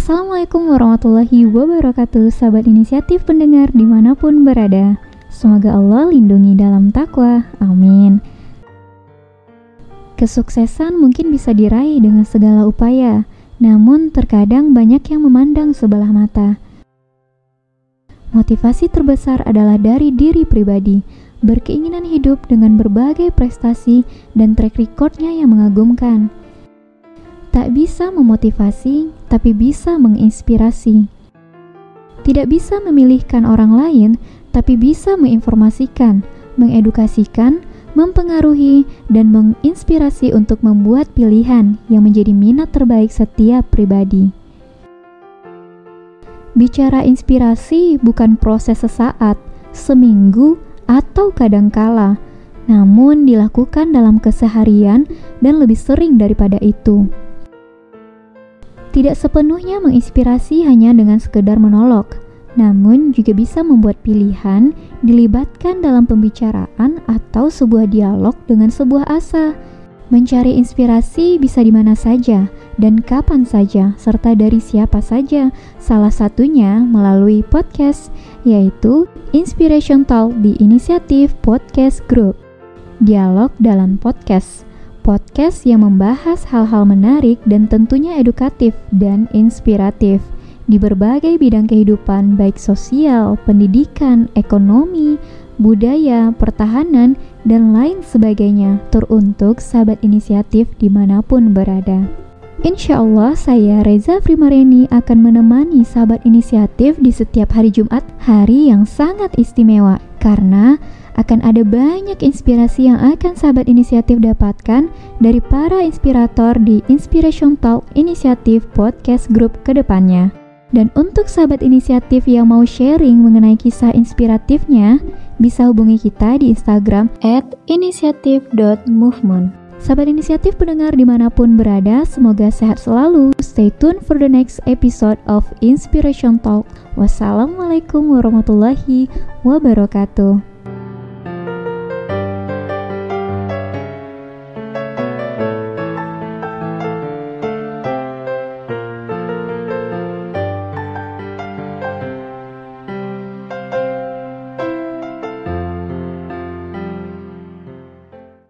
Assalamualaikum warahmatullahi wabarakatuh Sahabat inisiatif pendengar di mana pun berada. Semoga Allah lindungi dalam takwa. Amin. Kesuksesan mungkin bisa diraih dengan segala upaya Namun terkadang banyak yang memandang sebelah mata. Motivasi terbesar adalah dari diri pribadi Berkeinginan hidup dengan berbagai prestasi dan track recordnya yang mengagumkan tak bisa memotivasi, tapi bisa menginspirasi. Tidak bisa memilihkan orang lain, tapi bisa menginformasikan, mengedukasikan, mempengaruhi, dan menginspirasi untuk membuat pilihan yang menjadi minat terbaik setiap pribadi. Bicara inspirasi bukan proses sesaat, seminggu, atau kadangkala, namun dilakukan dalam keseharian dan lebih sering daripada itu tidak sepenuhnya menginspirasi hanya dengan sekedar menolok, namun juga bisa membuat pilihan dilibatkan dalam pembicaraan atau sebuah dialog dengan sebuah asa. Mencari inspirasi bisa di mana saja dan kapan saja, serta dari siapa saja. Salah satunya melalui podcast, yaitu Inspiration Talk di inisiatif Podcast Group. Dialog dalam podcast podcast yang membahas hal-hal menarik dan tentunya edukatif dan inspiratif di berbagai bidang kehidupan baik sosial, pendidikan, ekonomi, budaya, pertahanan, dan lain sebagainya teruntuk sahabat inisiatif di mana pun berada. Insya Allah saya Reza Frimareni akan menemani sahabat inisiatif di setiap hari Jumat, hari yang sangat istimewa karena akan ada banyak inspirasi yang akan sahabat inisiatif dapatkan dari para inspirator di Inspiration Talk Inisiatif Podcast Group ke depannya. Dan untuk sahabat inisiatif yang mau sharing mengenai kisah inspiratifnya, bisa hubungi kita di Instagram at inisiatif.movement. Sahabat inisiatif pendengar di mana pun berada, semoga sehat selalu. Stay tune for the next episode of Inspiration Talk. Wassalamualaikum warahmatullahi wabarakatuh.